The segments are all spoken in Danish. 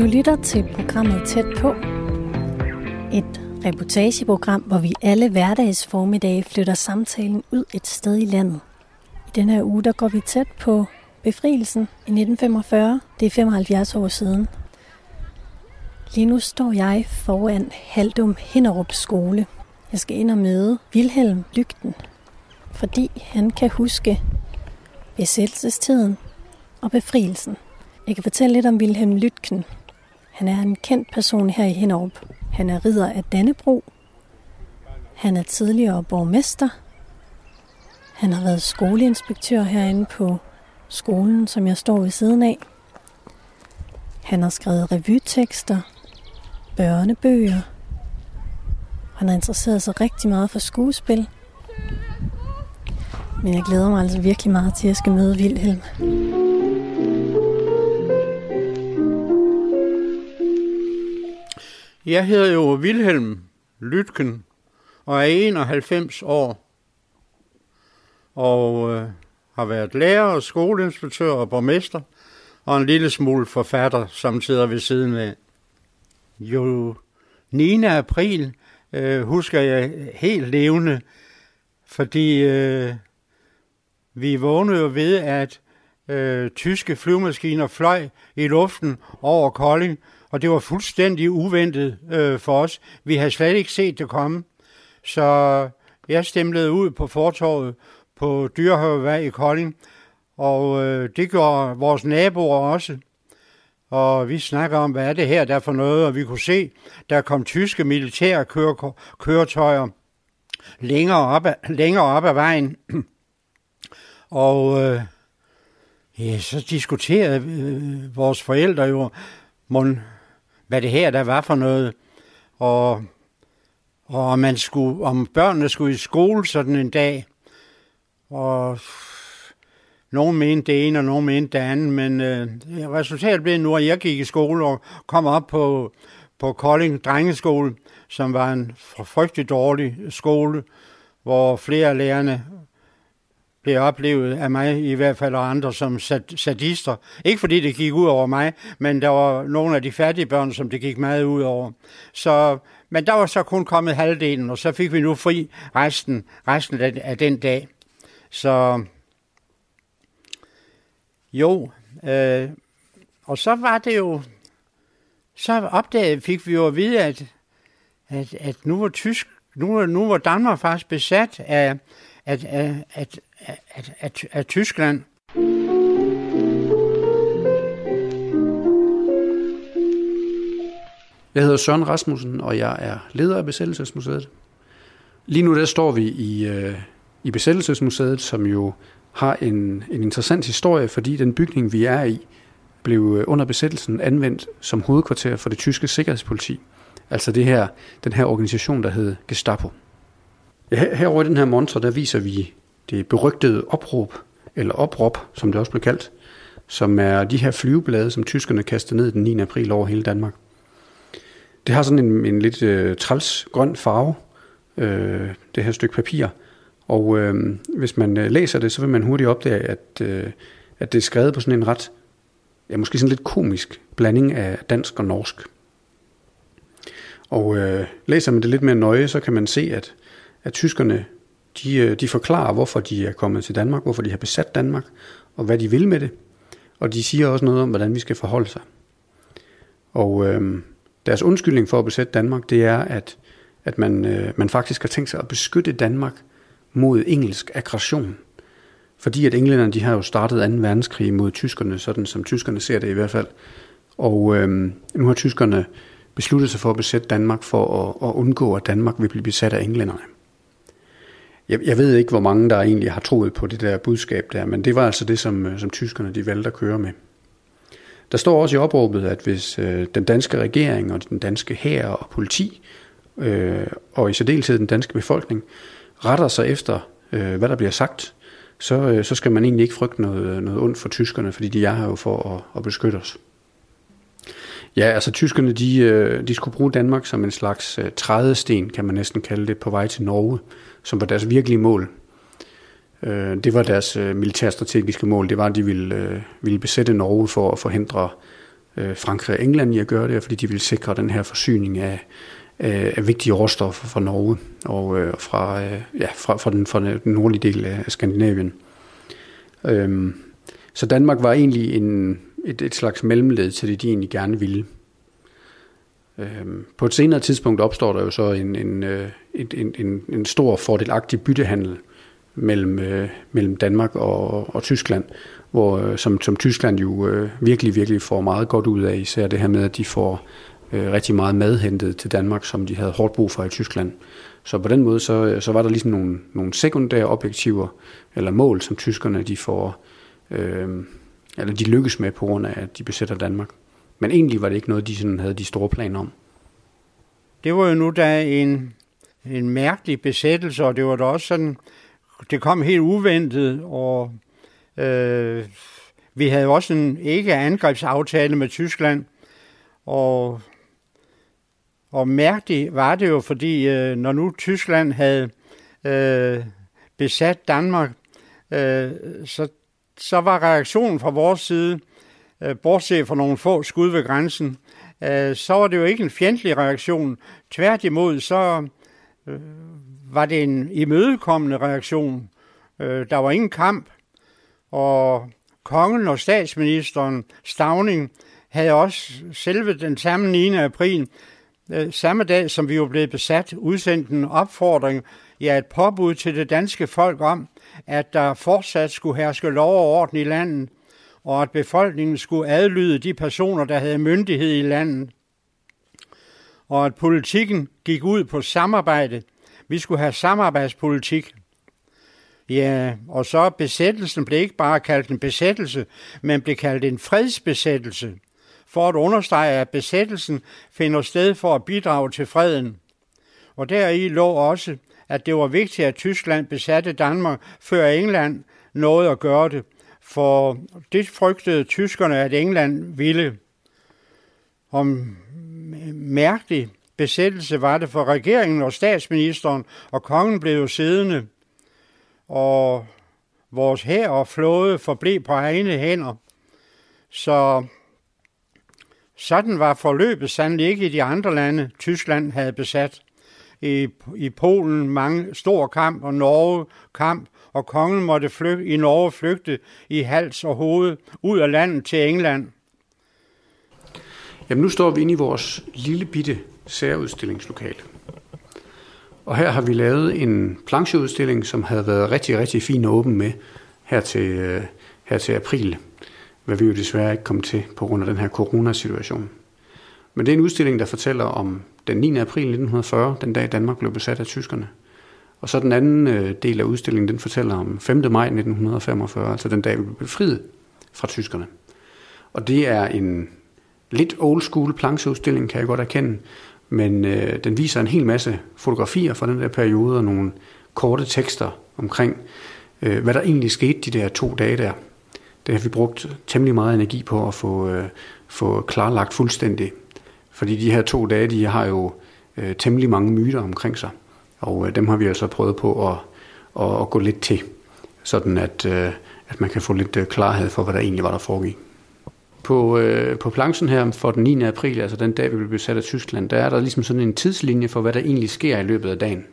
Du lytter til programmet Tæt på. Et reportageprogram, hvor vi alle hverdagsformiddage flytter samtalen ud et sted i landet. I denne her uge, der går vi tæt på befrielsen i 1945. Det er 75 år siden. Lige nu står jeg foran Haldum Hinderup skole. Jeg skal ind og møde Vilhelm Lygten, fordi han kan huske besættelsestiden og befrielsen. Jeg kan fortælle lidt om Vilhelm Lytken. Han er en kendt person her i Hinderup. Han er ridder af Dannebro. Han er tidligere borgmester. Han har været skoleinspektør herinde på skolen, som jeg står ved siden af. Han har skrevet revytekster, børnebøger. Han har interesseret sig rigtig meget for skuespil. Men jeg glæder mig altså virkelig meget til, at jeg skal møde Vilhelm. Jeg hedder jo Vilhelm Lytken og er 91 år og øh, har været lærer, og skoleinspektør og borgmester og en lille smule forfatter samtidig ved siden af. Jo 9. april øh, husker jeg helt levende, fordi øh, vi vågnede jo ved, at øh, tyske flyvemaskiner fløj i luften over Kolding, og det var fuldstændig uventet øh, for os. Vi havde slet ikke set det komme. Så jeg stemlede ud på fortorvet på Dyrehavevej i Kolding, og øh, det gjorde vores naboer også. Og vi snakker om, hvad er det her der for noget, og vi kunne se, der kom tyske militære køre, køretøjer længere op, ad, længere op ad vejen. og øh, ja, så diskuterede øh, vores forældre jo, mon, hvad det her der var for noget, og, og man skulle, om børnene skulle i skole sådan en dag. Og nogen mente det ene, og nogen mente det andet, men øh, resultatet blev nu, at jeg gik i skole og kom op på, på Kolding Drengeskole, som var en frygtelig dårlig skole, hvor flere af lærerne blev oplevet af mig i hvert fald og andre som sadister. Ikke fordi det gik ud over mig, men der var nogle af de fattige børn, som det gik meget ud over. Så, men der var så kun kommet halvdelen, og så fik vi nu fri resten, resten af, den dag. Så jo, øh, og så var det jo, så opdagede, fik vi jo at vide, at, at, at nu var tysk, nu, nu var Danmark faktisk besat af, at, at, at af, af, af Tyskland. Jeg hedder Søren Rasmussen, og jeg er leder af Besættelsesmuseet. Lige nu der står vi i, øh, i Besættelsesmuseet, som jo har en, en interessant historie, fordi den bygning, vi er i, blev øh, under besættelsen anvendt som hovedkvarter for det tyske sikkerhedspoliti. Altså det her, den her organisation, der hed Gestapo. Ja, herovre i den her montre, der viser vi det berygtede opråb, eller opråb, som det også blev kaldt, som er de her flyveblade, som tyskerne kastede ned den 9. april over hele Danmark. Det har sådan en, en lidt øh, træls grøn farve, øh, det her stykke papir, og øh, hvis man øh, læser det, så vil man hurtigt opdage, at, øh, at det er skrevet på sådan en ret, ja, måske sådan lidt komisk blanding af dansk og norsk. Og øh, læser man det lidt mere nøje, så kan man se, at, at tyskerne de, øh, de forklarer, hvorfor de er kommet til Danmark, hvorfor de har besat Danmark, og hvad de vil med det. Og de siger også noget om, hvordan vi skal forholde sig. Og øh, deres undskyldning for at besætte Danmark, det er, at, at man, øh, man faktisk har tænkt sig at beskytte Danmark mod engelsk aggression. Fordi at englænderne, de har jo startet 2. verdenskrig mod tyskerne, sådan som tyskerne ser det i hvert fald. Og øh, nu har tyskerne besluttet sig for at besætte Danmark for at, at undgå, at Danmark vil blive besat af englænderne. Jeg, jeg ved ikke, hvor mange der egentlig har troet på det der budskab der, men det var altså det, som, øh, som tyskerne de valgte at køre med. Der står også i opråbet, at hvis øh, den danske regering og den danske hær og politi, øh, og i særdeleshed den danske befolkning, retter sig efter, øh, hvad der bliver sagt, så, øh, så skal man egentlig ikke frygte noget, øh, noget ondt for tyskerne, fordi de er her jo for at, at beskytte os. Ja, altså tyskerne, de, øh, de skulle bruge Danmark som en slags øh, trædesten, kan man næsten kalde det, på vej til Norge, som var deres virkelige mål. Øh, det var deres militærstrategiske mål, det var, at de ville, ville besætte Norge for at forhindre Frankrig og England i at gøre det, fordi de ville sikre den her forsyning af, af, af vigtige råstoffer fra Norge og øh, fra, øh, ja, fra, fra, den, fra den nordlige del af Skandinavien. Øhm, så Danmark var egentlig en, et, et slags mellemled til det, de egentlig gerne ville. Øhm, på et senere tidspunkt opstår der jo så en, en, øh, en, en, en stor fordelagtig byttehandel mellem, øh, mellem Danmark og, og Tyskland, hvor, øh, som, som Tyskland jo øh, virkelig, virkelig får meget godt ud af, især det her med, at de får øh, rigtig meget mad hentet til Danmark, som de havde hårdt brug for i Tyskland. Så på den måde, så, øh, så var der ligesom nogle, nogle sekundære objektiver, eller mål, som tyskerne de får, øh, eller de lykkes med på grund af, at de besætter Danmark. Men egentlig var det ikke noget, de sådan havde de store planer om. Det var jo nu da en, en mærkelig besættelse, og det var da også sådan, det kom helt uventet, og øh, vi havde også en ikke-angrebsaftale med Tyskland, og, og mærkeligt var det jo, fordi øh, når nu Tyskland havde øh, besat Danmark, øh, så, så var reaktionen fra vores side, øh, bortset fra nogle få skud ved grænsen, øh, så var det jo ikke en fjendtlig reaktion. Tværtimod, så øh, var det en imødekommende reaktion. Der var ingen kamp, og kongen og statsministeren Stavning havde også selve den samme 9. april, samme dag som vi var blevet besat, udsendt en opfordring, ja et påbud til det danske folk om, at der fortsat skulle herske lov og orden i landet, og at befolkningen skulle adlyde de personer, der havde myndighed i landet. Og at politikken gik ud på samarbejde. Vi skulle have samarbejdspolitik. Ja, og så besættelsen blev ikke bare kaldt en besættelse, men blev kaldt en fredsbesættelse, for at understrege, at besættelsen finder sted for at bidrage til freden. Og deri lå også, at det var vigtigt, at Tyskland besatte Danmark, før England nåede at gøre det, for det frygtede tyskerne, at England ville. Om mærkelig besættelse var det for regeringen og statsministeren, og kongen blev jo siddende, og vores hær og flåde forblev på egne hænder. Så sådan var forløbet sandelig ikke i de andre lande, Tyskland havde besat. I, i Polen mange stor kamp, og Norge kamp, og kongen måtte flygte, i Norge flygte i hals og hoved ud af landet til England. Jamen nu står vi inde i vores lille bitte særudstillingslokale. Og her har vi lavet en plancheudstilling, som havde været rigtig, rigtig fin og åben med her til, øh, her til april, hvad vi jo desværre ikke kom til på grund af den her coronasituation. Men det er en udstilling, der fortæller om den 9. april 1940, den dag Danmark blev besat af tyskerne. Og så den anden øh, del af udstillingen, den fortæller om 5. maj 1945, altså den dag, vi blev befriet fra tyskerne. Og det er en lidt old school plancheudstilling, kan jeg godt erkende, men øh, den viser en hel masse fotografier fra den der periode og nogle korte tekster omkring, øh, hvad der egentlig skete de der to dage der. Det har vi brugt temmelig meget energi på at få, øh, få klarlagt fuldstændig. Fordi de her to dage, de har jo øh, temmelig mange myter omkring sig. Og øh, dem har vi altså prøvet på at, at, at gå lidt til, sådan at, øh, at man kan få lidt øh, klarhed for, hvad der egentlig var, der foregik. På, øh, på planchen her for den 9. april, altså den dag, vi blev besat af Tyskland, der er der ligesom sådan en tidslinje for, hvad der egentlig sker i løbet af dagen.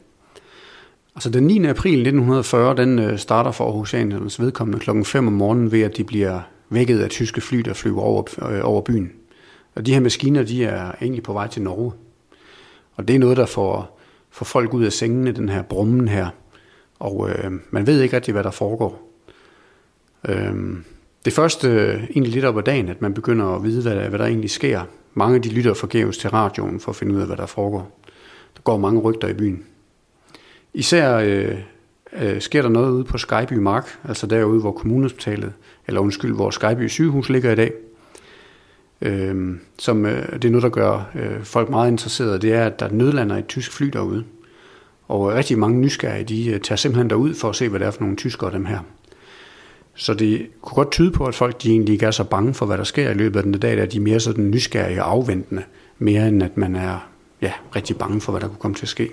Altså den 9. april 1940, den øh, starter for Aarhusianernes vedkommende klokken 5 om morgenen ved, at de bliver vækket af tyske fly, der flyver over, øh, over byen. Og de her maskiner, de er egentlig på vej til Norge. Og det er noget, der får, får folk ud af sengene, den her brummen her. Og øh, man ved ikke rigtig, hvad der foregår. Øh, det første øh, egentlig lidt op ad dagen, at man begynder at vide, hvad der, hvad der egentlig sker. Mange af de lytter forgæves til radioen for at finde ud af, hvad der foregår. Der går mange rygter i byen. Især øh, øh, sker der noget ude på Skyby Mark, altså derude, hvor kommunhospitalet, eller undskyld, hvor Skyby sygehus ligger i dag. Øh, som øh, det er noget, der gør øh, folk meget interesserede, det er, at der nødlander et tysk fly derude. Og øh, rigtig mange nysgerrige, de øh, tager simpelthen derud for at se, hvad det er for nogle tyskere, dem her. Så det kunne godt tyde på, at folk de egentlig ikke er så bange for, hvad der sker i løbet af den dag, at de er mere sådan nysgerrige og afventende, mere end at man er ja, rigtig bange for, hvad der kunne komme til at ske.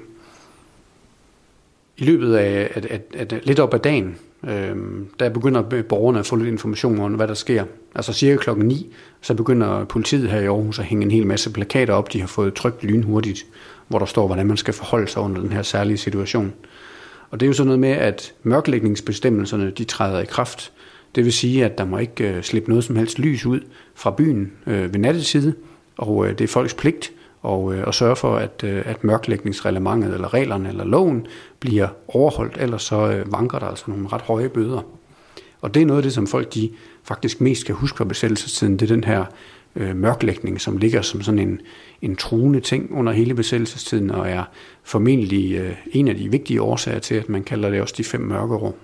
I løbet af at, at, at, lidt op ad dagen, øh, der begynder borgerne at få lidt information om, hvad der sker. Altså cirka klokken 9, så begynder politiet her i Aarhus at hænge en hel masse plakater op, de har fået trykt lynhurtigt, hvor der står, hvordan man skal forholde sig under den her særlige situation. Og det er jo sådan noget med, at mørklægningsbestemmelserne, de træder i kraft. Det vil sige, at der må ikke øh, slippe noget som helst lys ud fra byen øh, ved nattetid, og øh, det er folks pligt og, øh, og sørge for, at, øh, at mørklægningsreglementet eller reglerne eller loven bliver overholdt, ellers så øh, vanker der altså nogle ret høje bøder. Og det er noget af det, som folk de faktisk mest kan huske fra besættelsestiden, det er den her øh, mørklægning, som ligger som sådan en, en truende ting under hele besættelsestiden, og er formentlig øh, en af de vigtige årsager til, at man kalder det også de fem mørkeår.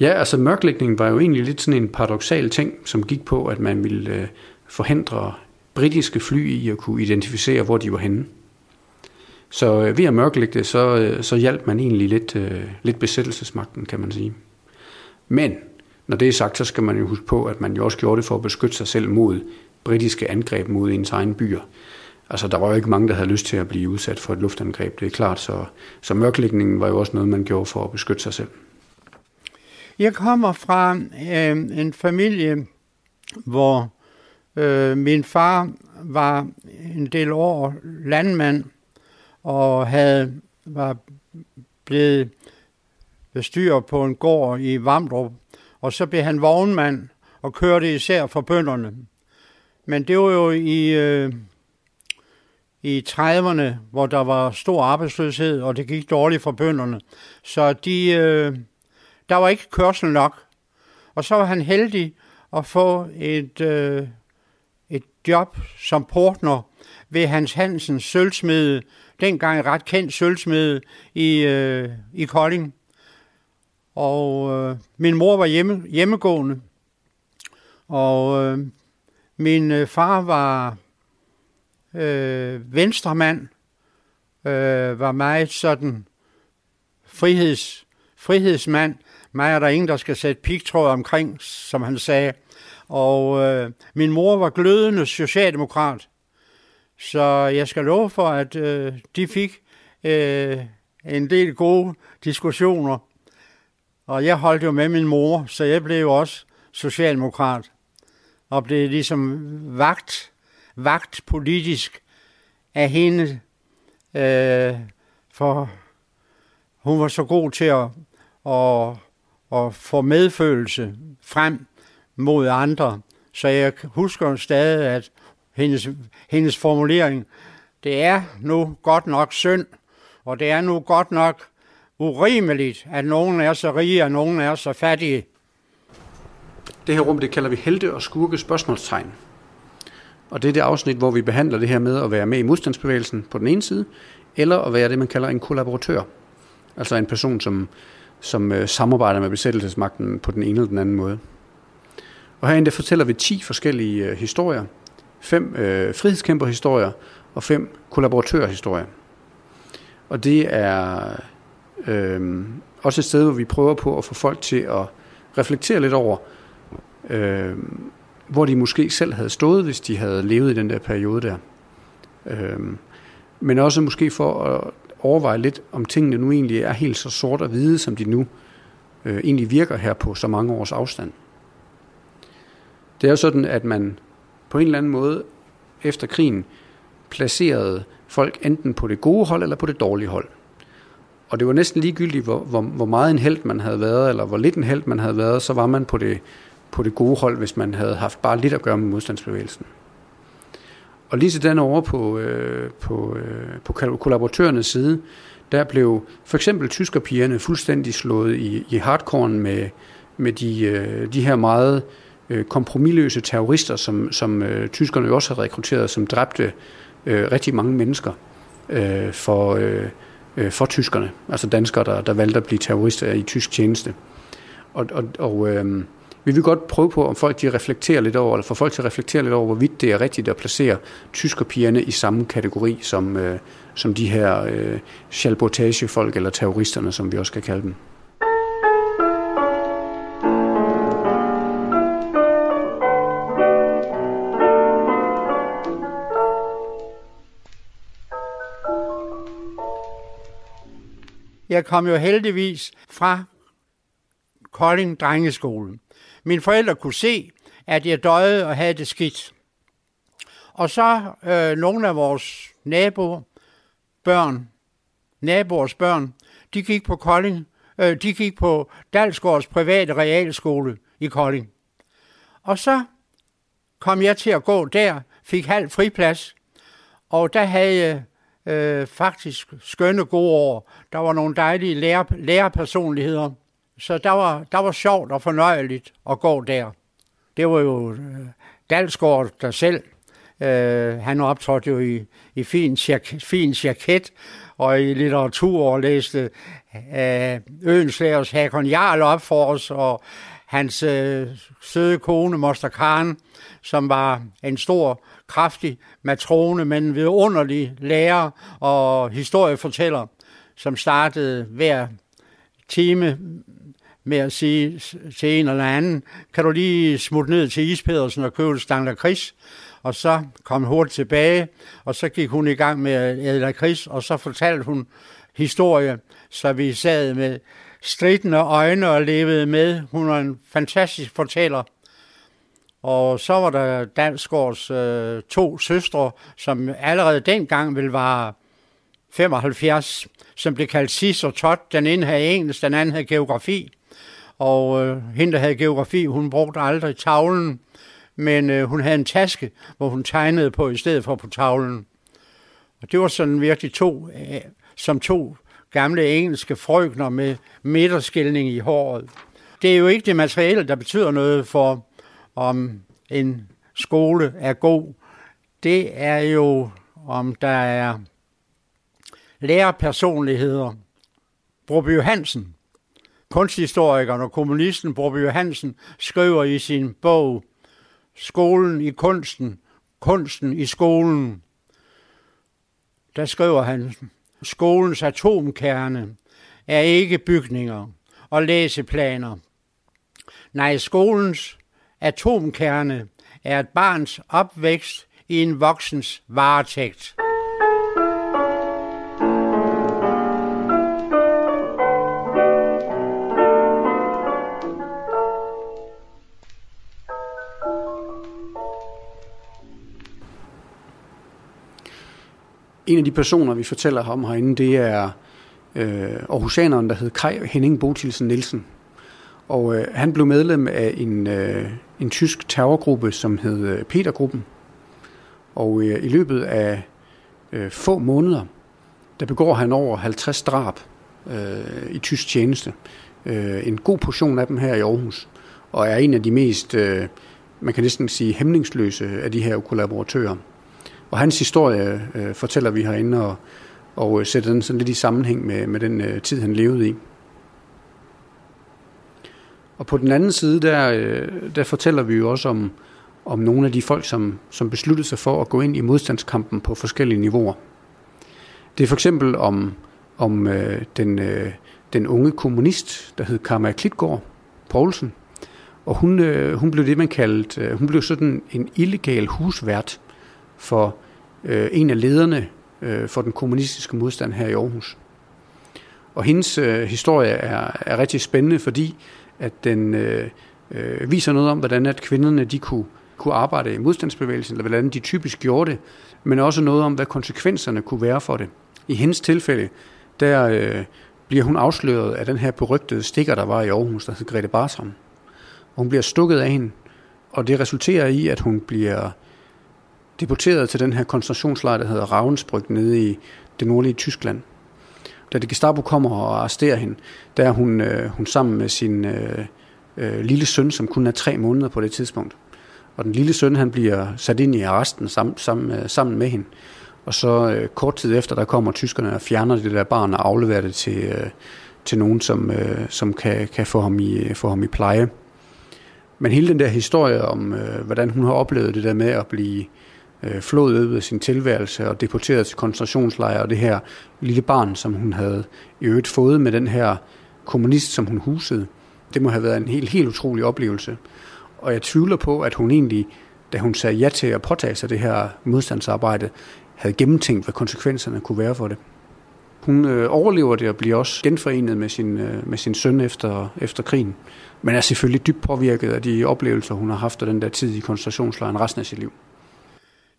Ja, altså mørklægningen var jo egentlig lidt sådan en paradoxal ting, som gik på, at man ville øh, forhindre britiske fly i at kunne identificere, hvor de var henne. Så øh, ved at mørklægge det, så, øh, så hjalp man egentlig lidt, øh, lidt besættelsesmagten, kan man sige. Men når det er sagt, så skal man jo huske på, at man jo også gjorde det for at beskytte sig selv mod britiske angreb mod ens egen byer. Altså, der var jo ikke mange, der havde lyst til at blive udsat for et luftangreb, det er klart. Så, så mørklægningen var jo også noget, man gjorde for at beskytte sig selv. Jeg kommer fra øh, en familie, hvor øh, min far var en del år landmand og havde var blevet bestyrer på en gård i Vamdrup, og så blev han vognmand og kørte især for bønderne. Men det var jo i, øh, i 30'erne, hvor der var stor arbejdsløshed, og det gik dårligt for bønderne. Så de, øh, der var ikke kørsel nok. Og så var han heldig at få et, øh, job som portner ved Hans Hansens sølvsmede, dengang ret kendt sølvsmede i, øh, i Kolding. Og øh, min mor var hjemme, hjemmegående, og øh, min øh, far var øh, venstremand, øh, var meget sådan friheds, frihedsmand. Mig er der ingen, der skal sætte pigtråd omkring, som han sagde. Og øh, min mor var glødende socialdemokrat. Så jeg skal love for, at øh, de fik øh, en del gode diskussioner. Og jeg holdt jo med min mor, så jeg blev jo også socialdemokrat og blev ligesom vagt, vagt politisk af hende, øh, for hun var så god til at, at, at få medfølelse frem mod andre. Så jeg husker stadig, at hendes, hendes formulering, det er nu godt nok synd, og det er nu godt nok urimeligt, at nogen er så rige, og nogen er så fattige. Det her rum, det kalder vi helte og skurke spørgsmålstegn. Og det er det afsnit, hvor vi behandler det her med at være med i modstandsbevægelsen på den ene side, eller at være det, man kalder en kollaboratør. Altså en person, som, som øh, samarbejder med besættelsesmagten på den ene eller den anden måde. Og herinde der fortæller vi 10 forskellige øh, historier. Fem øh, frihedskæmperhistorier og fem kollaboratørhistorier. Og det er øh, også et sted, hvor vi prøver på at få folk til at reflektere lidt over, øh, hvor de måske selv havde stået, hvis de havde levet i den der periode der. Øh, men også måske for at overveje lidt, om tingene nu egentlig er helt så sort og hvide, som de nu øh, egentlig virker her på så mange års afstand. Det er jo sådan, at man på en eller anden måde efter krigen placerede folk enten på det gode hold eller på det dårlige hold. Og det var næsten ligegyldigt, hvor, hvor, hvor meget en held man havde været, eller hvor lidt en held man havde været, så var man på det på det gode hold, hvis man havde haft bare lidt at gøre med modstandsbevægelsen. Og lige sådan over på, øh, på, øh, på kollaboratørernes side, der blev for eksempel tyskerpigerne fuldstændig slået i, i hardcore med, med de, øh, de her meget øh, Øh, kompromilløse terrorister, som, som øh, tyskerne jo også har rekrutteret, som dræbte øh, rigtig mange mennesker øh, for, øh, øh, for tyskerne. Altså danskere, der, der valgte at blive terrorister i tysk tjeneste. Og, og, og øh, vi vil godt prøve på, om folk de reflekterer lidt over, eller får folk til at reflektere lidt over, hvorvidt det er rigtigt at placere tyskerpigerne i samme kategori som, øh, som de her øh, chalbotagefolk, eller terroristerne, som vi også skal kalde dem. Jeg kom jo heldigvis fra Kolding Drengeskole. Mine forældre kunne se, at jeg døde og havde det skidt. Og så øh, nogle af vores naboer, børn, naboers børn, de gik på Kolding, øh, de gik på Dalsgårds private realskole i Kolding. Og så kom jeg til at gå der, fik halv friplads, og der havde jeg øh, faktisk skønne gode år. Der var nogle dejlige lærer, lærerpersonligheder, så der var, der var sjovt og fornøjeligt at gå der. Det var jo øh, Dalsgaard der selv. Øh, han optrådte jo i, i fin, jaket, fin jaket og i litteratur og læste øh, Øenslægers Hakon Jarl op for os, og hans øh, søde kone, Moster Karen, som var en stor, kraftig matrone, men vidunderlig lærer og historiefortæller, som startede hver time med at sige til en eller anden, kan du lige smutte ned til Ispedersen og købe et stang kris? Og så kom hurtigt tilbage, og så gik hun i gang med at æde kris, og så fortalte hun historie, så vi sad med stridende øjne og levede med. Hun er en fantastisk fortæller. Og så var der Dansgaards øh, to søstre, som allerede dengang ville være 75, som blev kaldt Sis og Tot. Den ene havde engelsk, den anden havde geografi. Og øh, hende, der havde geografi, hun brugte aldrig tavlen, men øh, hun havde en taske, hvor hun tegnede på i stedet for på tavlen. Og det var sådan virkelig to, øh, som to gamle engelske frøkner med midterskilning i håret. Det er jo ikke det materielle, der betyder noget for, om en skole er god. Det er jo, om der er lærerpersonligheder. Broby Hansen, kunsthistorikeren og kommunisten Broby Hansen, skriver i sin bog Skolen i kunsten, kunsten i skolen. Der skriver han, Skolens atomkerne er ikke bygninger og læseplaner. Nej, skolens atomkerne er et barns opvækst i en voksens varetægt. En af de personer, vi fortæller om herinde, det er øh, Aarhusianeren, der hed Kai Henning Botilsen Nielsen. Og øh, han blev medlem af en, øh, en tysk terrorgruppe, som hed øh, Petergruppen. Og øh, i løbet af øh, få måneder, der begår han over 50 drab øh, i tysk tjeneste. Øh, en god portion af dem her i Aarhus. Og er en af de mest, øh, man kan næsten sige, hæmningsløse af de her kollaboratører. Og hans historie øh, fortæller vi herinde, og, og øh, sætter den sådan lidt i sammenhæng med, med den øh, tid, han levede i. Og på den anden side, der, øh, der fortæller vi jo også om, om nogle af de folk, som, som besluttede sig for at gå ind i modstandskampen på forskellige niveauer. Det er for eksempel om, om øh, den, øh, den unge kommunist, der hed Karma Klitgaard Poulsen. Og hun, øh, hun blev det, man kaldte, øh, hun blev sådan en illegal husvært for øh, en af lederne øh, for den kommunistiske modstand her i Aarhus. Og hendes øh, historie er, er rigtig spændende, fordi at den øh, øh, viser noget om, hvordan at kvinderne de kunne, kunne arbejde i modstandsbevægelsen, eller hvordan de typisk gjorde det, men også noget om, hvad konsekvenserne kunne være for det. I hendes tilfælde, der øh, bliver hun afsløret af den her berygtede stikker, der var i Aarhus, der hed Grete Bartram. Og hun bliver stukket af hende, og det resulterer i, at hun bliver deporteret til den her koncentrationslejr, der hedder Ravensbrück, nede i det nordlige Tyskland. Da det Gestapo kommer og arresterer hende, der er hun, øh, hun sammen med sin øh, øh, lille søn, som kun er tre måneder på det tidspunkt. Og den lille søn, han bliver sat ind i arresten sammen, sammen, øh, sammen med hende. Og så øh, kort tid efter, der kommer tyskerne og fjerner det der barn og afleverer det til, øh, til nogen, som, øh, som kan, kan få, ham i, øh, få ham i pleje. Men hele den der historie om, øh, hvordan hun har oplevet det der med at blive øh, flået ud af sin tilværelse og deporteret til koncentrationslejre, og det her lille barn, som hun havde i øvrigt fået med den her kommunist, som hun husede. Det må have været en helt, helt utrolig oplevelse. Og jeg tvivler på, at hun egentlig, da hun sagde ja til at påtage sig det her modstandsarbejde, havde gennemtænkt, hvad konsekvenserne kunne være for det. Hun øh, overlever det og bliver også genforenet med sin, øh, med sin søn efter, efter krigen. Men er selvfølgelig dybt påvirket af de oplevelser, hun har haft af den der tid i koncentrationslejren resten af sit liv.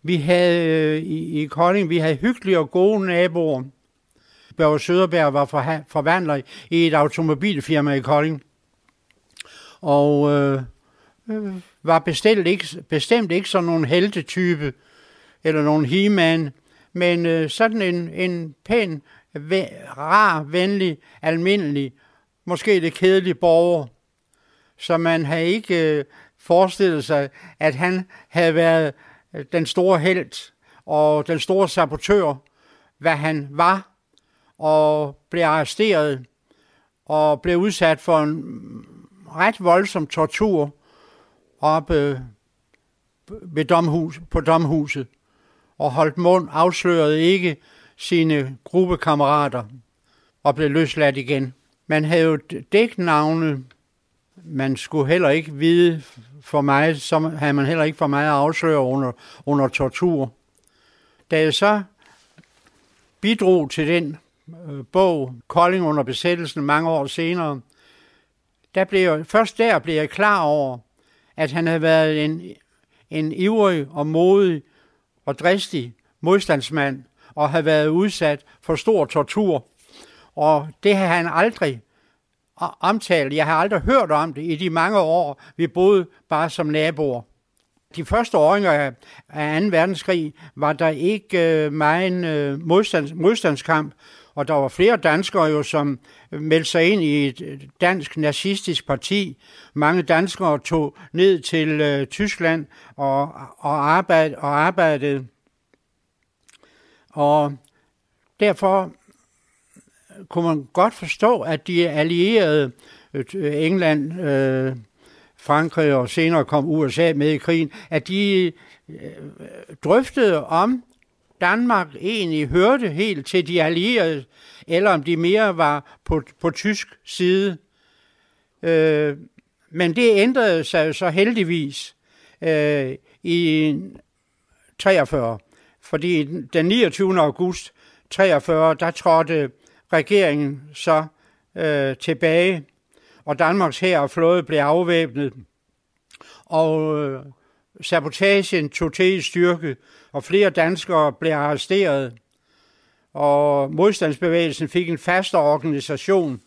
Vi havde øh, i, i Kolding, vi havde hyggelige og gode naboer. Børge Søderberg var for, forvandler i et automobilfirma i Kolding. Og øh, øh, var bestemt ikke, bestemt ikke sådan nogen heltetype, eller nogen he men øh, sådan en, en pæn, rar, venlig, almindelig, måske lidt kedelig borger. Så man havde ikke øh, forestillet sig, at han havde været Øh, den store held og den store sabotør, hvad han var, og blev arresteret og blev udsat for en ret voldsom tortur oppe øh, ved domhus, på domhuset og holdt mund, afslørede ikke sine gruppekammerater og blev løsladt igen. Man havde jo dæknavne, man skulle heller ikke vide for mig, så havde man heller ikke for mig at afsløre under, under tortur. Da jeg så bidrog til den øh, bog, Kolding under besættelsen mange år senere, der blev jeg, først der blev jeg klar over, at han havde været en, en ivrig og modig og dristig modstandsmand, og havde været udsat for stor tortur. Og det har han aldrig omtalt. Jeg har aldrig hørt om det i de mange år, vi boede bare som naboer. De første åringer af 2. verdenskrig var der ikke øh, meget øh, modstands, modstandskamp, og der var flere danskere jo, som meldte sig ind i et dansk nazistisk parti. Mange danskere tog ned til øh, Tyskland og, og, arbejde, og arbejdede. Og derfor kunne man godt forstå, at de allierede øh, øh, England, øh, Frankrig og senere kom USA med i krigen, at de øh, drøftede om Danmark egentlig hørte helt til de allierede, eller om de mere var på, på tysk side. Øh, men det ændrede sig så heldigvis øh, i 43, fordi den 29. august 43, der trådte regeringen så øh, tilbage, og Danmarks her og flåde blev afvæbnet, og øh, sabotagen tog til i styrke, og flere danskere blev arresteret, og modstandsbevægelsen fik en fastere organisation,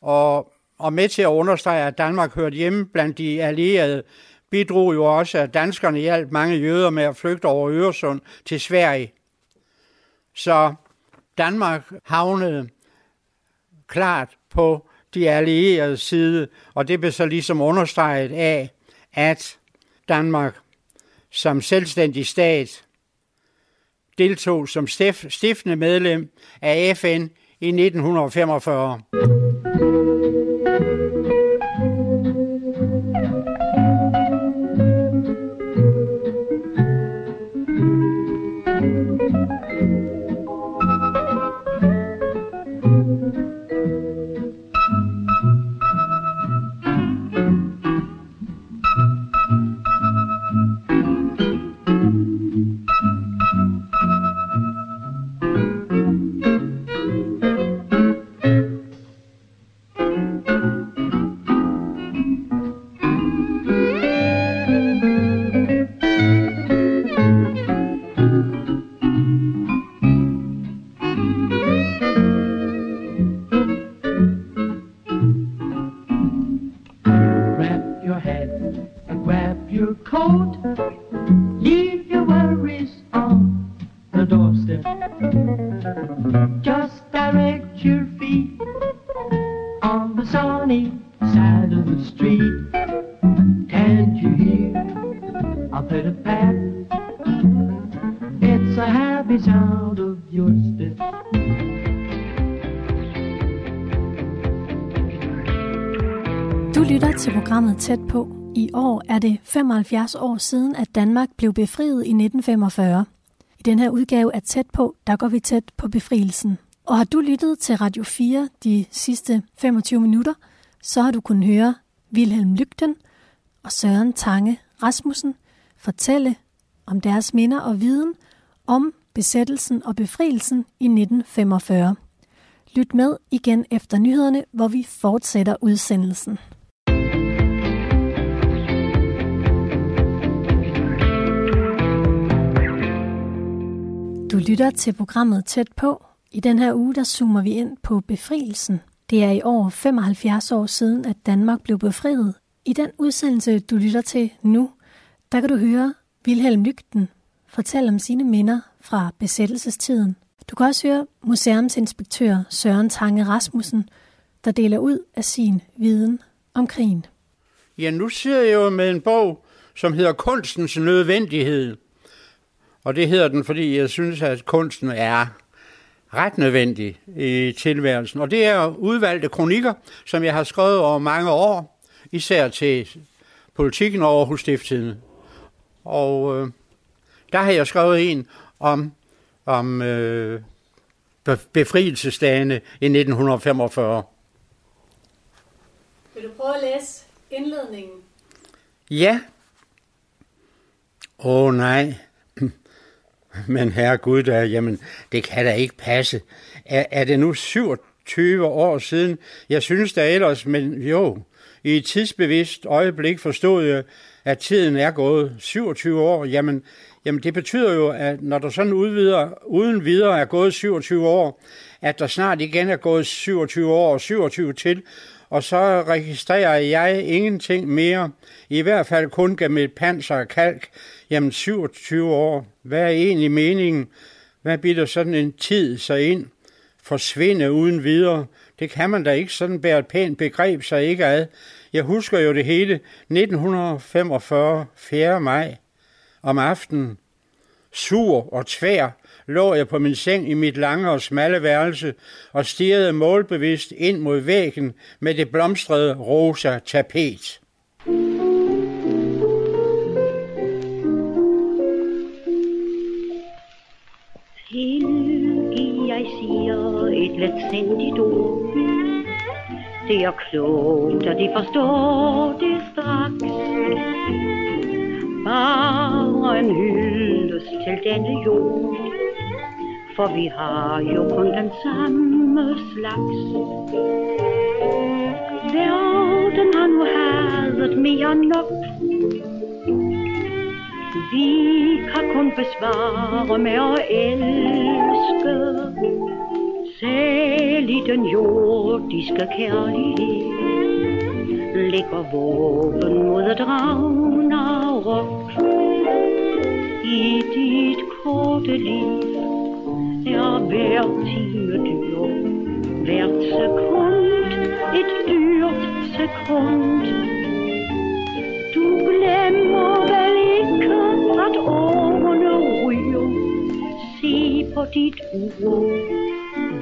og, og med til at understrege, at Danmark hørte hjemme blandt de allierede, bidrog jo også, at danskerne hjalp mange jøder med at flygte over Øresund til Sverige. Så Danmark havnede klart på de allierede side, og det blev så ligesom understreget af, at Danmark som selvstændig stat deltog som stiftende medlem af FN i 1945. 75 år siden, at Danmark blev befriet i 1945. I den her udgave af Tæt på, der går vi tæt på befrielsen. Og har du lyttet til Radio 4 de sidste 25 minutter, så har du kunnet høre Wilhelm Lygten og Søren Tange Rasmussen fortælle om deres minder og viden om besættelsen og befrielsen i 1945. Lyt med igen efter nyhederne, hvor vi fortsætter udsendelsen. Du lytter til programmet Tæt på. I den her uge, der zoomer vi ind på befrielsen. Det er i år 75 år siden, at Danmark blev befriet. I den udsendelse, du lytter til nu, der kan du høre Vilhelm Lygten fortælle om sine minder fra besættelsestiden. Du kan også høre museumsinspektør Søren Tange Rasmussen, der deler ud af sin viden om krigen. Ja, nu sidder jeg jo med en bog, som hedder Kunstens nødvendighed. Og det hedder den, fordi jeg synes, at kunsten er ret nødvendig i tilværelsen. Og det er udvalgte kronikker, som jeg har skrevet over mange år, især til politikken over hos Stifttiden. Og øh, der har jeg skrevet en om, om øh, befrielsesdagene i 1945. Vil du prøve at læse indledningen? Ja. Åh oh, nej. Men herre Gud, der, jamen, det kan da ikke passe. Er, er det nu 27 år siden? Jeg synes da ellers, men jo, i et tidsbevidst øjeblik forstod jeg, at tiden er gået 27 år. Jamen, jamen det betyder jo, at når der sådan udvider, uden videre er gået 27 år, at der snart igen er gået 27 år og 27 til, og så registrerer jeg ingenting mere, i hvert fald kun gennem et panser og kalk, jamen 27 år. Hvad er egentlig meningen? Hvad bliver sådan en tid så ind? Forsvinde uden videre? Det kan man da ikke sådan bære et pænt begreb sig ikke ad. Jeg husker jo det hele 1945, 4. maj, om aftenen. Sur og tvær lå jeg på min seng i mit lange og smalle værelse og stirrede målbevidst ind mod væggen med det blomstrede rosa tapet. Et letsindigt ord. Det er klogt, og de forstår det straks. Bare en hyldest til denne jord for vi har jo kun den samme slags. Verden har nu hadet mere nok. Vi kan kun besvare med at elske. Selv den jordiske kærlighed Lægger våben mod dragen og Ragnarok. I dit korte liv er hver time dyr. Hvert sekund et dyrt sekund. Du glemmer vel ikke, at årene ryger. Se på dit ur.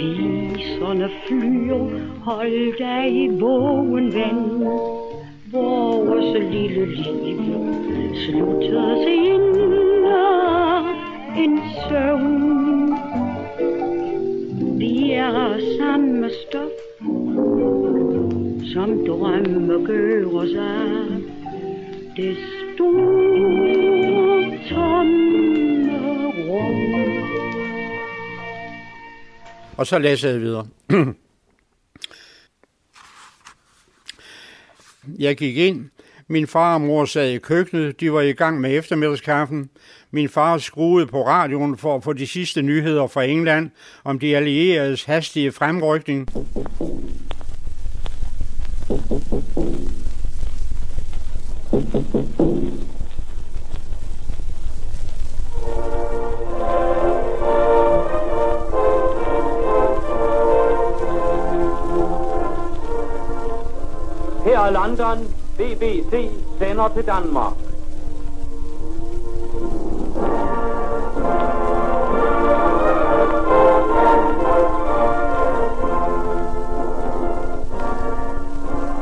Viserne flyer, hold dig i vågen ven. Vores lille liv slutter sig ind en søvn vi er samme stof, som drømme gør os af. Det Og så læser jeg videre. jeg gik ind. Min far og mor sad i køkkenet. De var i gang med eftermiddagskaffen. Min far skruede på radioen for at få de sidste nyheder fra England om de allieredes hastige fremrykning. London. BBC sender til Danmark.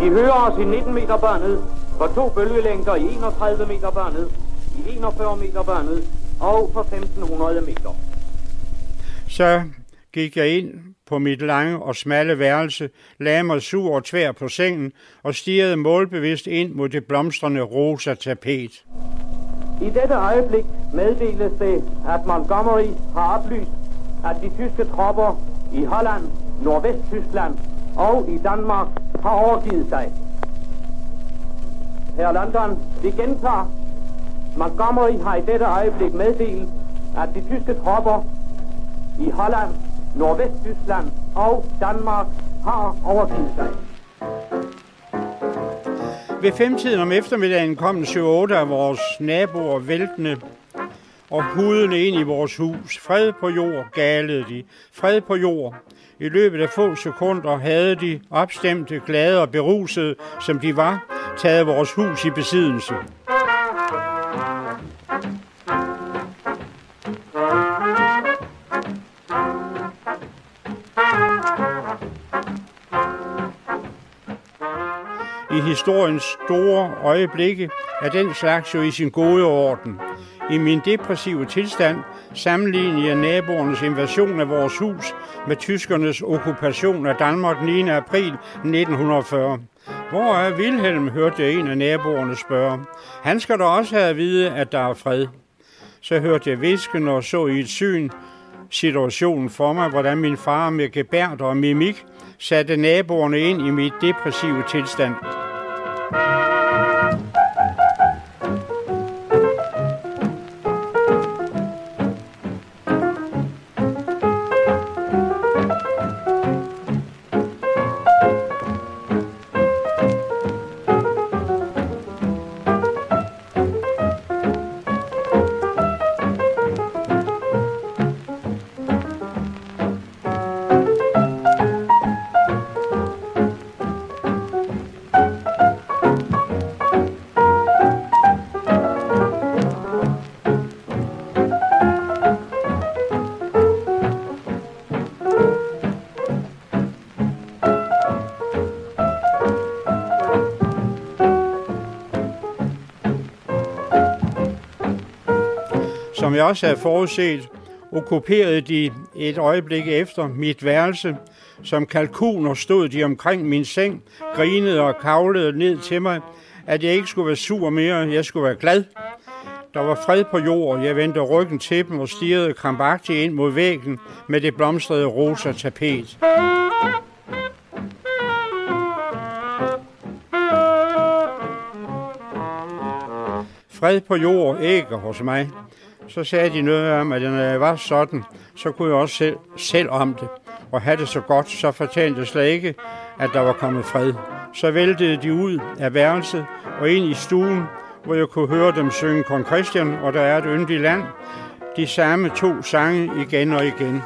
I hører os i 19 meter børnet, for to bølgelængder i 31 meter børnet, i 41 meter børnet og for 1500 meter. Så gik jeg ind på mit lange og smalle værelse, lagde mig sur og tvær på sengen og stirrede målbevidst ind mod det blomstrende rosa tapet. I dette øjeblik meddeles det, at Montgomery har oplyst, at de tyske tropper i Holland, Nordvesttyskland og i Danmark har overgivet sig. Her London, vi gentager. Montgomery har i dette øjeblik meddelt, at de tyske tropper i Holland, Nordvesttyskland og Danmark har overgivet sig. Ved femtiden om eftermiddagen kom 7-8 af vores naboer væltende og hudene ind i vores hus. Fred på jord, galede de. Fred på jord. I løbet af få sekunder havde de opstemte, glade og berusede, som de var, taget vores hus i besiddelse. Historiens store øjeblikke er den slags jo i sin gode orden. I min depressive tilstand sammenligner jeg naboernes invasion af vores hus med tyskernes okkupation af Danmark 9. april 1940. Hvor er Vilhelm, hørte jeg en af naboerne spørge. Han skal da også have at vide, at der er fred. Så hørte jeg visken og så i et syn situationen for mig, hvordan min far med gebært og mimik satte naboerne ind i mit depressive tilstand. Bye. Som jeg også havde forudset, okkuperede de et øjeblik efter mit værelse. Som kalkuner stod de omkring min seng, grinede og kavlede ned til mig, at jeg ikke skulle være sur mere, jeg skulle være glad. Der var fred på jorden. jeg vendte ryggen til dem og stirrede krampagtigt ind mod væggen med det blomstrede rosa tapet. Fred på jord ikke hos mig. Så sagde de noget om, at når jeg var sådan, så kunne jeg også selv, selv om det. Og have det så godt, så fortjente jeg slet ikke, at der var kommet fred. Så væltede de ud af værelset og ind i stuen, hvor jeg kunne høre dem synge Kong Christian, og der er et yndigt land. De samme to sange igen og igen.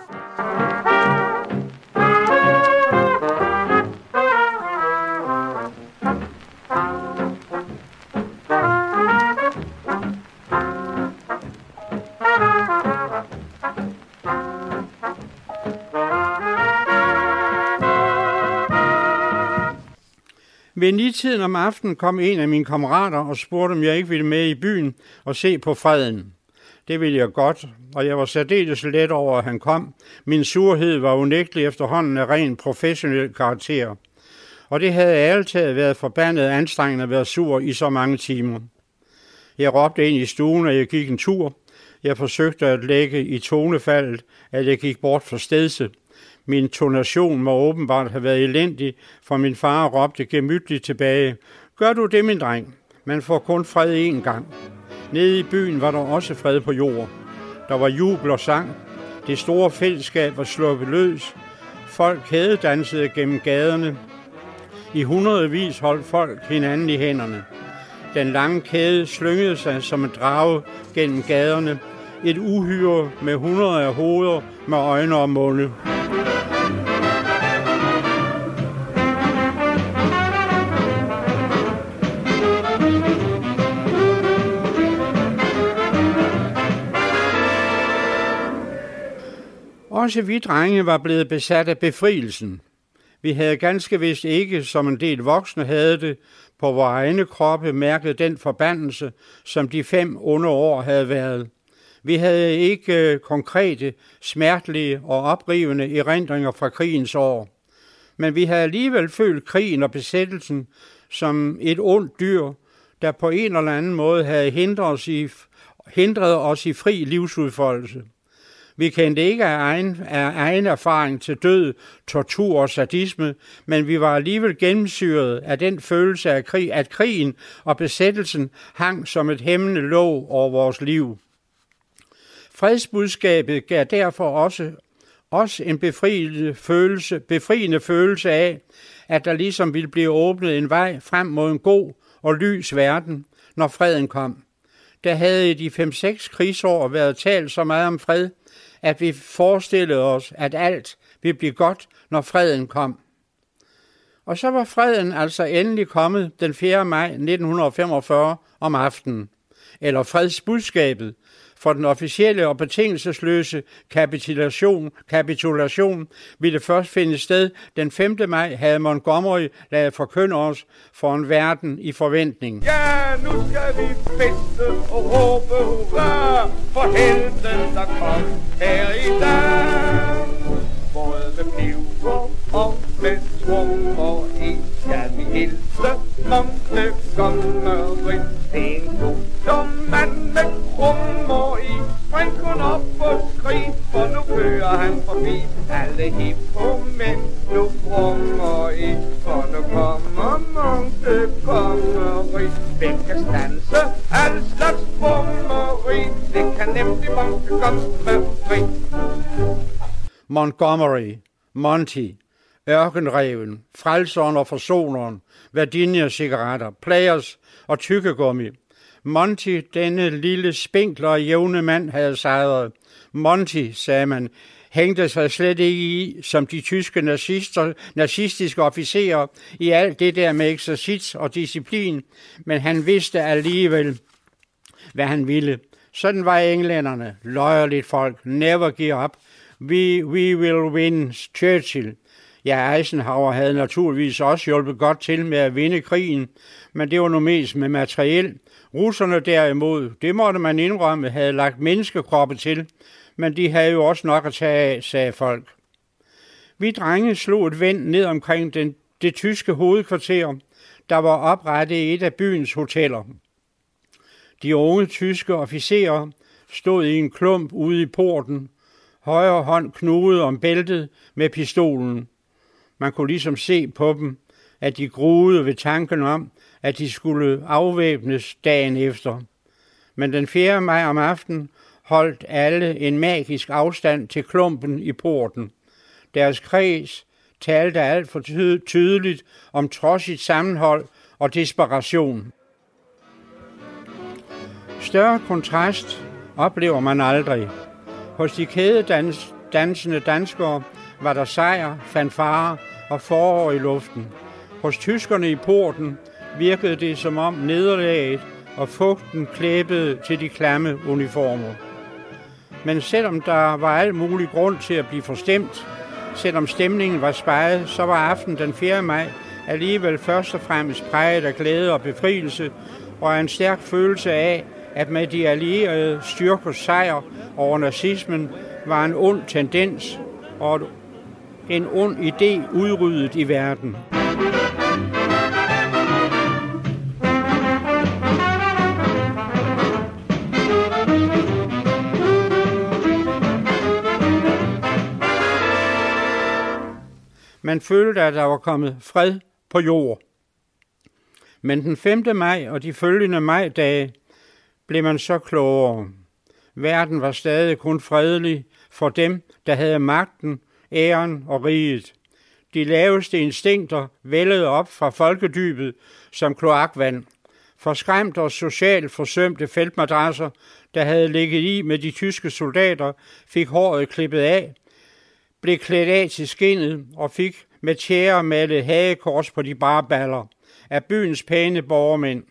Ved nitiden om aftenen kom en af mine kammerater og spurgte, om jeg ikke ville med i byen og se på freden. Det ville jeg godt, og jeg var særdeles let over, at han kom. Min surhed var unægtelig efterhånden af ren professionel karakter. Og det havde altid været forbandet anstrengende at være sur i så mange timer. Jeg råbte ind i stuen, og jeg gik en tur. Jeg forsøgte at lægge i tonefaldet, at jeg gik bort fra stedse. Min tonation må åbenbart have været elendig, for min far råbte gemytligt tilbage. Gør du det, min dreng? Man får kun fred én gang. Nede i byen var der også fred på jord. Der var jubel og sang. Det store fællesskab var sluppet løs. Folk dansede gennem gaderne. I hundredvis holdt folk hinanden i hænderne. Den lange kæde slyngede sig som en drage gennem gaderne. Et uhyre med hundrede af hoveder med øjne og munde. Også vi drenge var blevet besat af befrielsen. Vi havde ganske vist ikke, som en del voksne havde det, på vores egne kroppe mærket den forbandelse, som de fem onde år havde været. Vi havde ikke øh, konkrete, smertelige og oprivende erindringer fra krigens år. Men vi havde alligevel følt krigen og besættelsen som et ondt dyr, der på en eller anden måde havde hindret os i hindret os i fri livsudfoldelse. Vi kendte ikke af egen, af egen erfaring til død, tortur og sadisme, men vi var alligevel gennemsyret af den følelse af krig, at krigen og besættelsen hang som et hæmmende låg over vores liv. Fredsbudskabet gav derfor også også en befriende følelse, befriende følelse af, at der ligesom ville blive åbnet en vej frem mod en god og lys verden, når freden kom. Der havde i de 5-6 krigsår været talt så meget om fred, at vi forestillede os, at alt ville blive godt, når freden kom. Og så var freden altså endelig kommet den 4. maj 1945 om aftenen, eller fredsbudskabet, for den officielle og betingelsesløse kapitulation, kapitulation ville først finde sted den 5. maj, havde Montgomery lavet forkynde os for en verden i forventning. Ja, nu skal vi feste og råbe hurra for helten, der kom her i dag. Både med peber og med tro og en skal vi hilse Montgomery. Det er en god mand med krummer i. Han kun op og skrig, for nu kører han forbi. Alle hippo mænd nu brummer i, for nu kommer Montgomery. Hvem kan stanse al slags brummeri? Det kan nemlig Montgomery. Montgomery, Monty, ørkenreven, frelseren og forsoneren, Virginia-cigaretter, players og tykkegummi. Monty, denne lille spinkler og jævne mand, havde sejret. Monty, sagde man, hængte sig slet ikke i, som de tyske nazister, nazistiske officerer, i alt det der med eksercits og disciplin, men han vidste alligevel, hvad han ville. Sådan var englænderne, løjerligt folk, never give up, we, we will win Churchill. Ja, Eisenhower havde naturligvis også hjulpet godt til med at vinde krigen, men det var nu mest med materiel. Russerne derimod, det måtte man indrømme, havde lagt menneskekroppe til, men de havde jo også nok at tage af, sagde folk. Vi drenge slog et vend ned omkring den, det tyske hovedkvarter, der var oprettet i et af byens hoteller. De unge tyske officerer stod i en klump ude i porten, højre hånd knudet om bæltet med pistolen. Man kunne ligesom se på dem, at de gruede ved tanken om, at de skulle afvæbnes dagen efter. Men den 4. maj om aftenen holdt alle en magisk afstand til klumpen i porten. Deres kreds talte alt for tydeligt om trodsigt sammenhold og desperation. Større kontrast oplever man aldrig. Hos de kædedansende danskere var der sejr, fanfare og forår i luften. Hos tyskerne i porten virkede det som om nederlaget og fugten klæbede til de klamme uniformer. Men selvom der var al mulig grund til at blive forstemt, selvom stemningen var spejet, så var aften den 4. maj alligevel først og fremmest præget af glæde og befrielse og en stærk følelse af, at med de allierede styrkers sejr over nazismen var en ond tendens og en ond idé udryddet i verden. Man følte, at der var kommet fred på jord. Men den 5. maj og de følgende majdage blev man så klogere. Verden var stadig kun fredelig for dem, der havde magten, æren og riget. De laveste instinkter vældede op fra folkedybet som kloakvand. Forskræmt og socialt forsømte feltmadrasser, der havde ligget i med de tyske soldater, fik håret klippet af, blev klædt af til skinnet og fik med tjære malet hagekors på de bare baller af byens pæne borgermænd.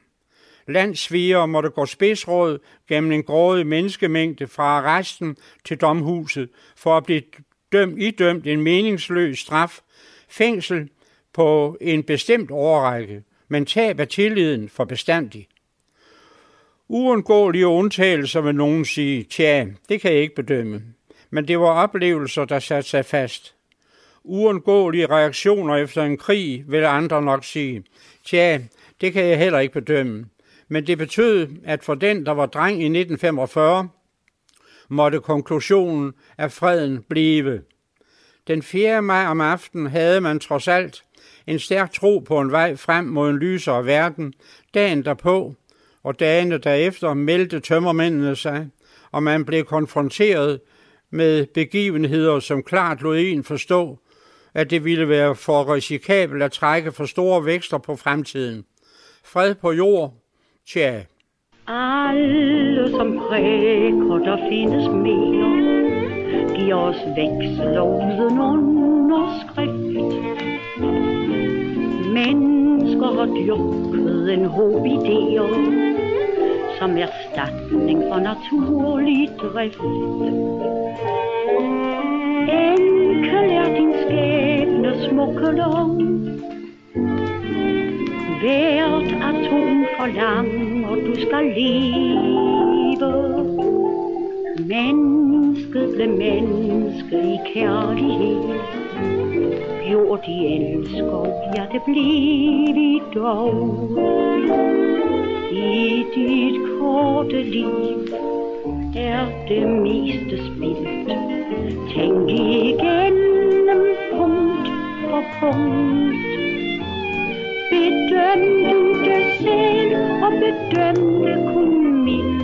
Landsviger måtte gå spidsråd gennem en grådig menneskemængde fra arresten til domhuset for at blive dømt, idømt en meningsløs straf, fængsel på en bestemt årrække, men tab af tilliden for bestandig. Uundgåelige undtagelser vil nogen sige, tja, det kan jeg ikke bedømme. Men det var oplevelser, der satte sig fast. Uundgåelige reaktioner efter en krig, vil andre nok sige, tja, det kan jeg heller ikke bedømme. Men det betød, at for den, der var dreng i 1945, måtte konklusionen af freden blive. Den 4. maj om aftenen havde man trods alt en stærk tro på en vej frem mod en lysere verden. Dagen derpå og dagene derefter meldte tømmermændene sig, og man blev konfronteret med begivenheder, som klart lod en forstå, at det ville være for risikabelt at trække for store vækster på fremtiden. Fred på jord, tja. Alle som præker, der findes mere, giver os veksel og uden underskrift. Mennesker har dyrket en håb idéer, som erstatning for naturlig drift. Enkel er din skæbne smukke lov, Hvert atom forlanger, du skal leve. Mennesket blev menneske i kærlighed. Gjorde de elsker, ja det blev vi dog. I dit korte liv er det meste spildt. Tænk igennem punkt for punkt. Bedøm du dig selv, og bedøm det kun mildt.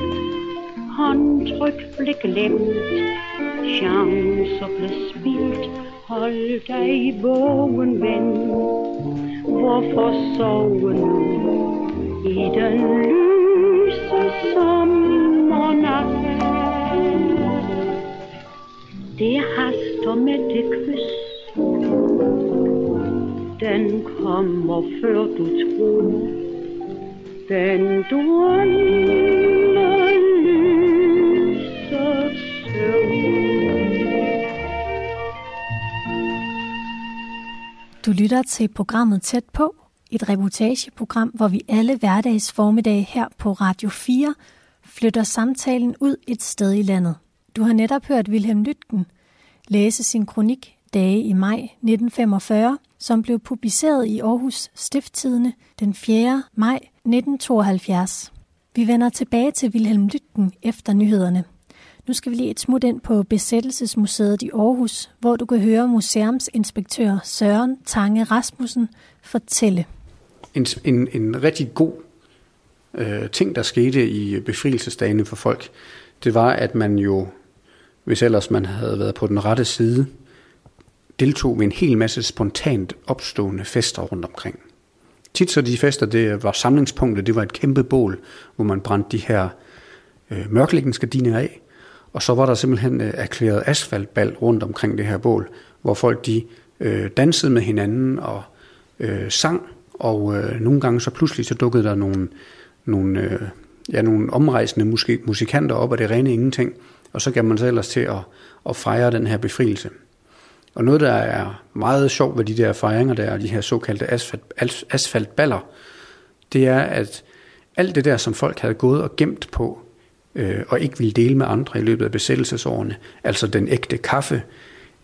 Håndtryk blev glemt, chancer blev spildt. Hold dig i vågen, ven. Hvorfor sove nu i den lyse sommernat? Det haster med det kys den kommer før du tror. Den drømmer lyser Du lytter til programmet Tæt på, et reportageprogram, hvor vi alle hverdags formiddag her på Radio 4 flytter samtalen ud et sted i landet. Du har netop hørt Wilhelm Lytken læse sin kronik Dage i maj 1945, som blev publiceret i Aarhus Stifttidene den 4. maj 1972. Vi vender tilbage til Wilhelm Lytken efter nyhederne. Nu skal vi lige et smut ind på Besættelsesmuseet i Aarhus, hvor du kan høre museumsinspektør Søren Tange Rasmussen fortælle. En, en, en rigtig god øh, ting, der skete i befrielsesdagene for folk, det var, at man jo, hvis ellers man havde været på den rette side, deltog ved en hel masse spontant opstående fester rundt omkring. Tit så de fester, det var samlingspunktet, det var et kæmpe bål, hvor man brændte de her øh, mørklægningsgardiner af, og så var der simpelthen øh, erklæret asfaltbal rundt omkring det her bål, hvor folk de øh, dansede med hinanden og øh, sang, og øh, nogle gange så pludselig så dukkede der nogle, nogle, øh, ja, nogle omrejsende musik, musikanter op af det rene ingenting, og så gav man sig ellers til at, at fejre den her befrielse. Og noget, der er meget sjovt ved de der fejringer, der og de her såkaldte asfalt, asfaltballer, det er, at alt det der, som folk havde gået og gemt på, øh, og ikke ville dele med andre i løbet af besættelsesårene, altså den ægte kaffe,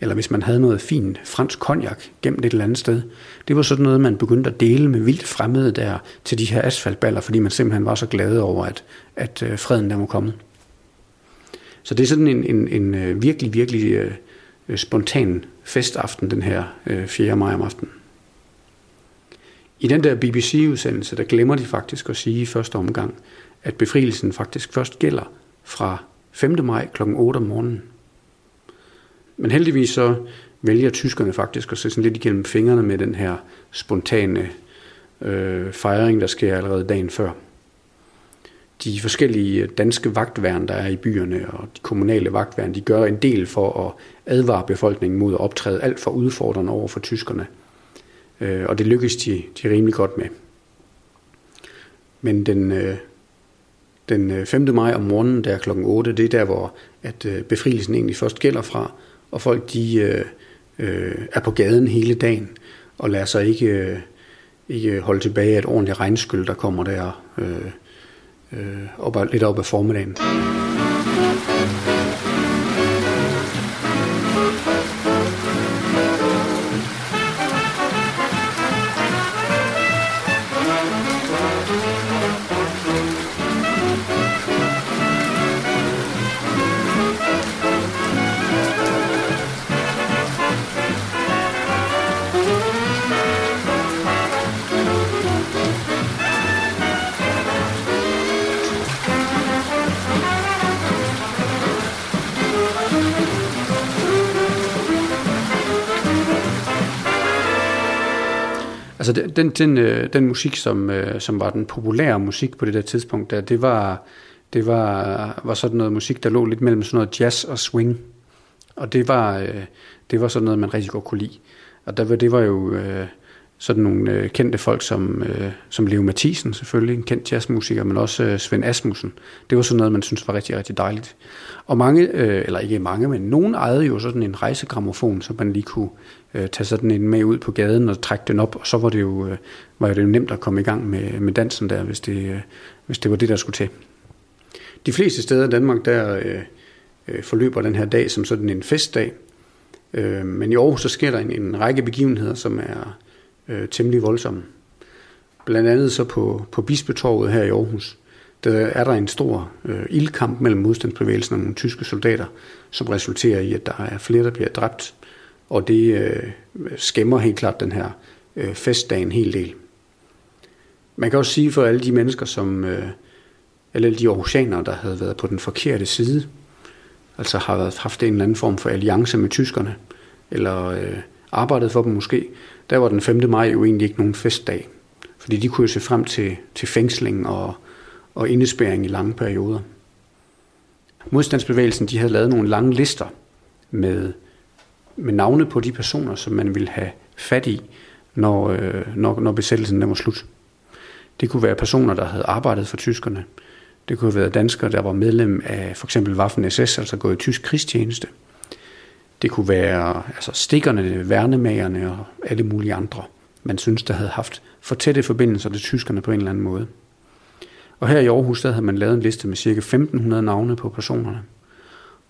eller hvis man havde noget fint fransk cognac gemt et eller andet sted, det var sådan noget, man begyndte at dele med vildt fremmede der til de her asfaltballer, fordi man simpelthen var så glad over, at, at øh, freden der var kommet. Så det er sådan en, en, en øh, virkelig, virkelig øh, Øh, spontan festaften den her øh, 4. maj om aftenen. I den der BBC-udsendelse, der glemmer de faktisk at sige i første omgang, at befrielsen faktisk først gælder fra 5. maj kl. 8 om morgenen. Men heldigvis så vælger tyskerne faktisk at se sådan lidt igennem fingrene med den her spontane øh, fejring, der sker allerede dagen før. De forskellige danske vagtværn, der er i byerne, og de kommunale vagtværn, de gør en del for at advare befolkningen mod at optræde alt for udfordrende over for tyskerne. Øh, og det lykkes de, de rimelig godt med. Men den, øh, den øh, 5. Maj om morgenen, der kl. 8, det er der, hvor at befrielsen egentlig først gælder fra, og folk de øh, er på gaden hele dagen, og lader sig ikke, ikke holde tilbage af et ordentligt regnskyld, der kommer der øh, øh, op, lidt op ad formiddagen. Altså den, den, den, øh, den musik, som, øh, som var den populære musik på det der tidspunkt, der, det var, det var, var sådan noget musik, der lå lidt mellem sådan noget jazz og swing. Og det var, øh, det var sådan noget, man rigtig godt kunne lide. Og der, det var jo øh, sådan nogle øh, kendte folk som, øh, som Leo Mathisen selvfølgelig, en kendt jazzmusiker, men også øh, Svend Asmussen. Det var sådan noget, man synes var rigtig, rigtig dejligt. Og mange, øh, eller ikke mange, men nogen ejede jo sådan en rejsegramofon, så man lige kunne øh, tage sådan en med ud på gaden og trække den op, og så var det jo, øh, var det jo nemt at komme i gang med, med dansen der, hvis det, øh, hvis det var det, der skulle til. De fleste steder i Danmark, der øh, øh forløber den her dag som sådan en festdag, øh, men i Aarhus så sker der en, en række begivenheder, som er øh, temmelig voldsomme. Blandt andet så på, på Bispetorvet her i Aarhus, der er der en stor øh, ildkamp mellem modstandsbevægelsen og nogle tyske soldater, som resulterer i, at der er flere, der bliver dræbt. Og det øh, skæmmer helt klart den her øh, festdag en hel del. Man kan også sige for alle de mennesker, som, øh, alle de aarhusianere, der havde været på den forkerte side, altså har været, haft en eller anden form for alliance med tyskerne, eller øh, arbejdet for dem måske, der var den 5. maj jo egentlig ikke nogen festdag. Fordi de kunne jo se frem til, til fængsling og, og indespæring i lange perioder. Modstandsbevægelsen de havde lavet nogle lange lister med, med navne på de personer, som man ville have fat i, når, øh, når, når besættelsen der var slut. Det kunne være personer, der havde arbejdet for tyskerne. Det kunne have været danskere, der var medlem af for eksempel Waffen-SS, altså gået i tysk krigstjeneste. Det kunne være altså stikkerne, værnemagerne og alle mulige andre, man synes, der havde haft for tætte forbindelser til tyskerne på en eller anden måde. Og her i Aarhus, der havde man lavet en liste med ca. 1500 navne på personerne.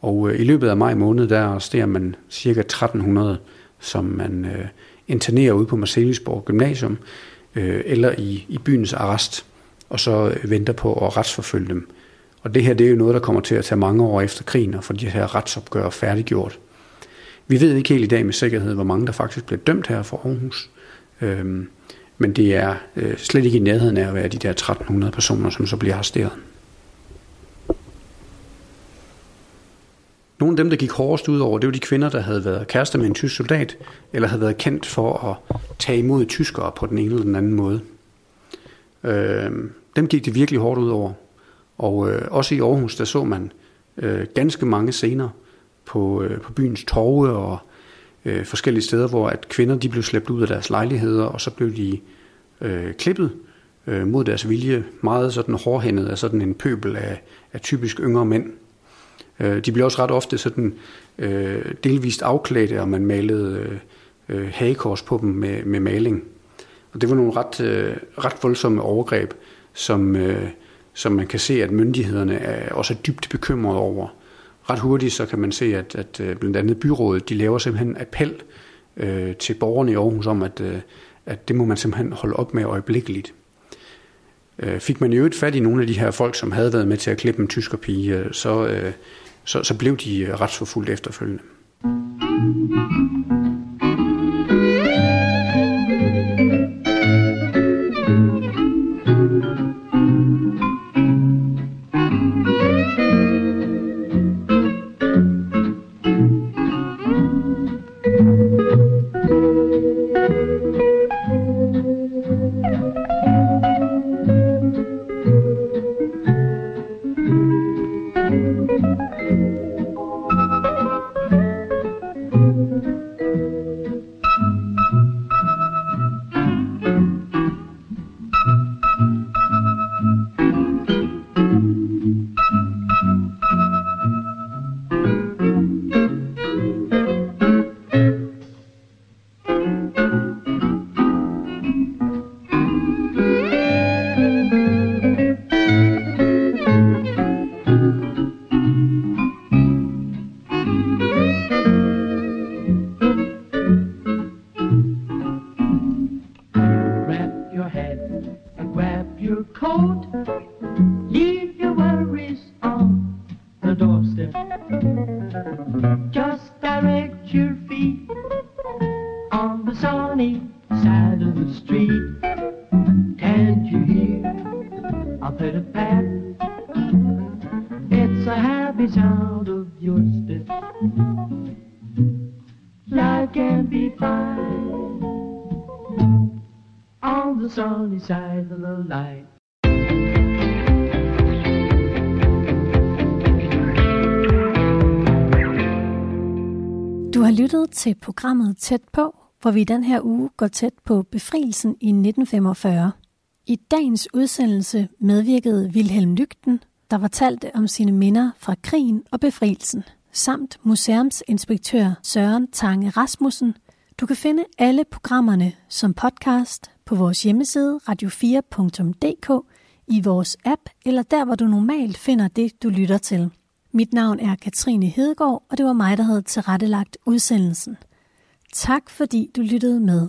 Og øh, i løbet af maj måned, der arresterer man ca. 1300, som man øh, internerer ude på Marcelisborg Gymnasium, øh, eller i, i byens arrest, og så øh, venter på at retsforfølge dem. Og det her, det er jo noget, der kommer til at tage mange år efter krigen, og få de her retsopgør færdiggjort. Vi ved ikke helt i dag med sikkerhed, hvor mange der faktisk bliver dømt her for Aarhus. Øhm, men det er øh, slet ikke i nærheden af at være de der 1300 personer, som så bliver arresteret. Nogle af dem, der gik hårdest ud over, det var de kvinder, der havde været kærester med en tysk soldat, eller havde været kendt for at tage imod tyskere på den ene eller den anden måde. Øh, dem gik det virkelig hårdt ud over. Og øh, også i Aarhus, der så man øh, ganske mange scener på, øh, på byens torve og øh, forskellige steder, hvor at kvinder de blev slæbt ud af deres lejligheder, og så blev de øh, klippet øh, mod deres vilje, meget sådan hårdhændet af sådan en pøbel af, af typisk yngre mænd. Øh, de blev også ret ofte sådan øh, delvist afklædte, og man malede øh, øh, hagekors på dem med, med maling. Og det var nogle ret, øh, ret voldsomme overgreb, som, øh, som man kan se, at myndighederne er også er dybt bekymrede over ret hurtigt så kan man se, at, at øh, blandt andet byrådet, de laver simpelthen appel øh, til borgerne i Aarhus om, at, øh, at det må man simpelthen holde op med øjeblikkeligt. Øh, fik man jo øvrigt fat i nogle af de her folk, som havde været med til at klippe en tyskerpige, øh, så, øh, så, så blev de øh, retsforfulgt efterfølgende. the til programmet Tæt på, hvor vi den her uge går tæt på befrielsen i 1945. I dagens udsendelse medvirkede Wilhelm Lygten, der fortalte om sine minder fra krigen og befrielsen, samt museumsinspektør Søren Tange Rasmussen. Du kan finde alle programmerne som podcast på vores hjemmeside radio4.dk, i vores app eller der, hvor du normalt finder det, du lytter til. Mit navn er Katrine Hedegaard, og det var mig, der havde tilrettelagt udsendelsen. Tak fordi du lyttede med.